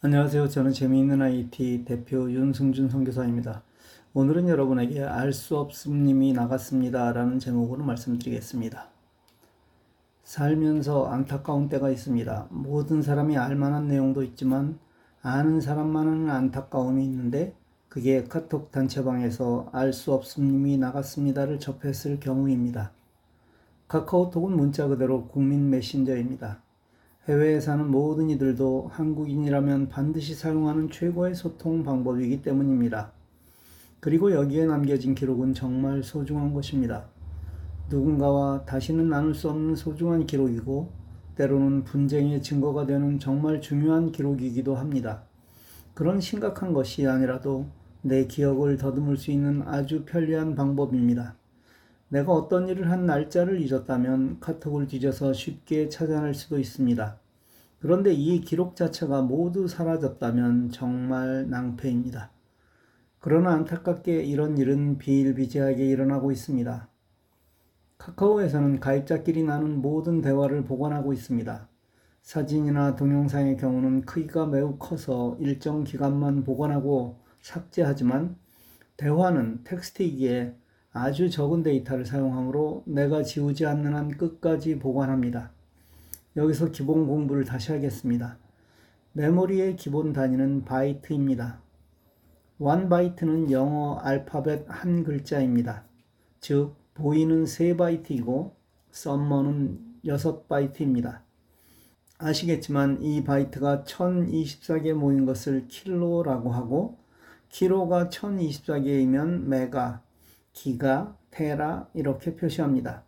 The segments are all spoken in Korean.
안녕하세요. 저는 재미있는 IT 대표 윤승준 선교사입니다. 오늘은 여러분에게 알 수 없음님이 나갔습니다. 라는 제목으로 말씀드리겠습니다. 살면서 안타까운 때가 있습니다. 모든 사람이 알 만한 내용도 있지만 아는 사람만은 안타까움이 있는데 그게 카톡 단체방에서 알 수 없음님이 나갔습니다를 접했을 경우입니다. 카카오톡은 문자 그대로 국민 메신저입니다. 해외에 사는 모든 이들도 한국인이라면 반드시 사용하는 최고의 소통 방법이기 때문입니다. 그리고 여기에 남겨진 기록은 정말 소중한 것입니다. 누군가와 다시는 나눌 수 없는 소중한 기록이고 때로는 분쟁의 증거가 되는 정말 중요한 기록이기도 합니다. 그런 심각한 것이 아니라도 내 기억을 더듬을 수 있는 아주 편리한 방법입니다. 내가 어떤 일을 한 날짜를 잊었다면 카톡을 뒤져서 쉽게 찾아낼 수도 있습니다. 그런데 이 기록 자체가 모두 사라졌다면 정말 낭패입니다. 그러나 안타깝게 이런 일은 비일비재하게 일어나고 있습니다. 카카오에서는 가입자끼리 나눈 모든 대화를 보관하고 있습니다. 사진이나 동영상의 경우는 크기가 매우 커서 일정 기간만 보관하고 삭제하지만 대화는 텍스트이기에 아주 적은 데이터를 사용하므로 내가 지우지 않는 한 끝까지 보관합니다. 여기서 기본 공부를 다시 하겠습니다. 메모리의 기본 단위는 바이트입니다. 1바이트는 영어 알파벳 한 글자입니다. 즉, boy는 3바이트이고, summer는 6바이트입니다. 아시겠지만 이 바이트가 1024개 모인 것을 킬로라고 하고, 키로가 1024개이면 메가, 기가, 테라 이렇게 표시합니다.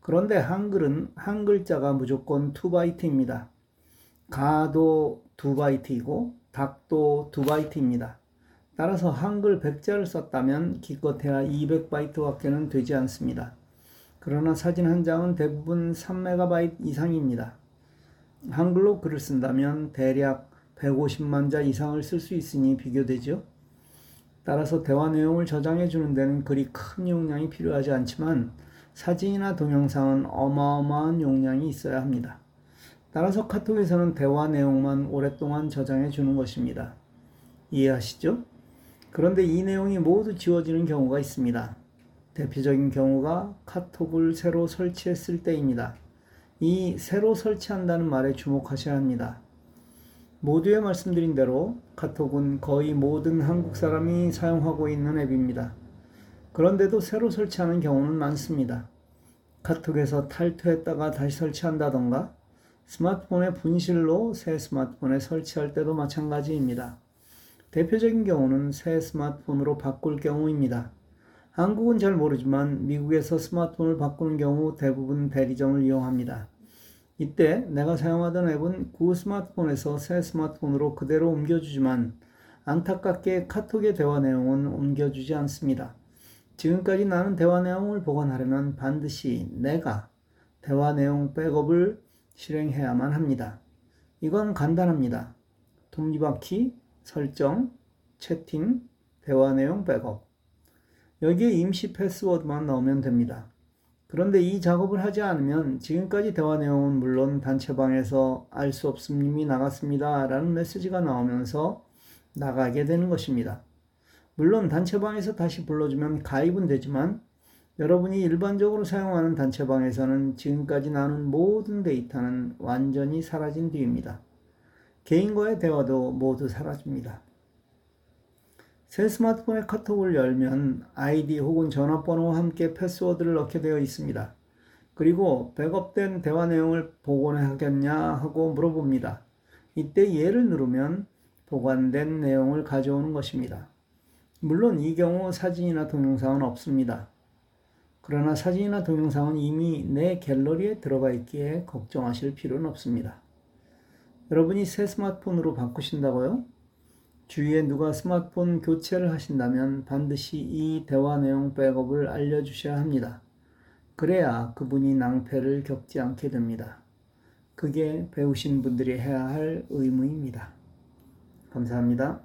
그런데 한글은 한 글자가 무조건 2바이트입니다. 가도 2바이트이고 닭도 2바이트입니다. 따라서 한글 100자를 썼다면 기껏해야 200바이트밖에는 되지 않습니다. 그러나 사진 한 장은 대부분 3메가바이트 이상입니다. 한글로 글을 쓴다면 대략 150만 자 이상을 쓸 수 있으니 비교되죠. 따라서 대화 내용을 저장해 주는 데는 그리 큰 용량이 필요하지 않지만 사진이나 동영상은 어마어마한 용량이 있어야 합니다. 따라서 카톡에서는 대화 내용만 오랫동안 저장해 주는 것입니다. 이해하시죠? 그런데 이 내용이 모두 지워지는 경우가 있습니다. 대표적인 경우가 카톡을 새로 설치했을 때입니다. 이 새로 설치한다는 말에 주목하셔야 합니다. 모두에 말씀드린 대로 카톡은 거의 모든 한국 사람이 사용하고 있는 앱입니다. 그런데도 새로 설치하는 경우는 많습니다. 카톡에서 탈퇴했다가 다시 설치한다던가 스마트폰의 분실로 새 스마트폰에 설치할 때도 마찬가지입니다. 대표적인 경우는 새 스마트폰으로 바꿀 경우입니다. 한국은 잘 모르지만 미국에서 스마트폰을 바꾸는 경우 대부분 대리점을 이용합니다. 이때 내가 사용하던 앱은 구 스마트폰에서 새 스마트폰으로 그대로 옮겨주지만 안타깝게 카톡의 대화 내용은 옮겨주지 않습니다. 지금까지 나는 대화 내용을 보관하려면 반드시 내가 대화 내용 백업을 실행해야만 합니다. 이건 간단합니다. 톱니바퀴, 설정, 채팅, 대화 내용 백업. 여기에 임시 패스워드만 넣으면 됩니다. 그런데 이 작업을 하지 않으면 지금까지 대화 내용은 물론 단체방에서 알 수 없음님이 나갔습니다. 라는 메시지가 나오면서 나가게 되는 것입니다. 물론 단체방에서 다시 불러주면 가입은 되지만 여러분이 일반적으로 사용하는 단체방에서는 지금까지 나눈 모든 데이터는 완전히 사라진 뒤입니다. 개인과의 대화도 모두 사라집니다. 새 스마트폰의 카톡을 열면 아이디 혹은 전화번호와 함께 패스워드를 넣게 되어 있습니다. 그리고 백업된 대화 내용을 복원하겠냐 하고 물어봅니다. 이때 예를 누르면 보관된 내용을 가져오는 것입니다. 물론 이 경우 사진이나 동영상은 없습니다. 그러나 사진이나 동영상은 이미 내 갤러리에 들어가 있기에 걱정하실 필요는 없습니다. 여러분이 새 스마트폰으로 바꾸신다고요? 주위에 누가 스마트폰 교체를 하신다면 반드시 이 대화 내용 백업을 알려주셔야 합니다. 그래야 그분이 낭패를 겪지 않게 됩니다. 그게 배우신 분들이 해야 할 의무입니다. 감사합니다.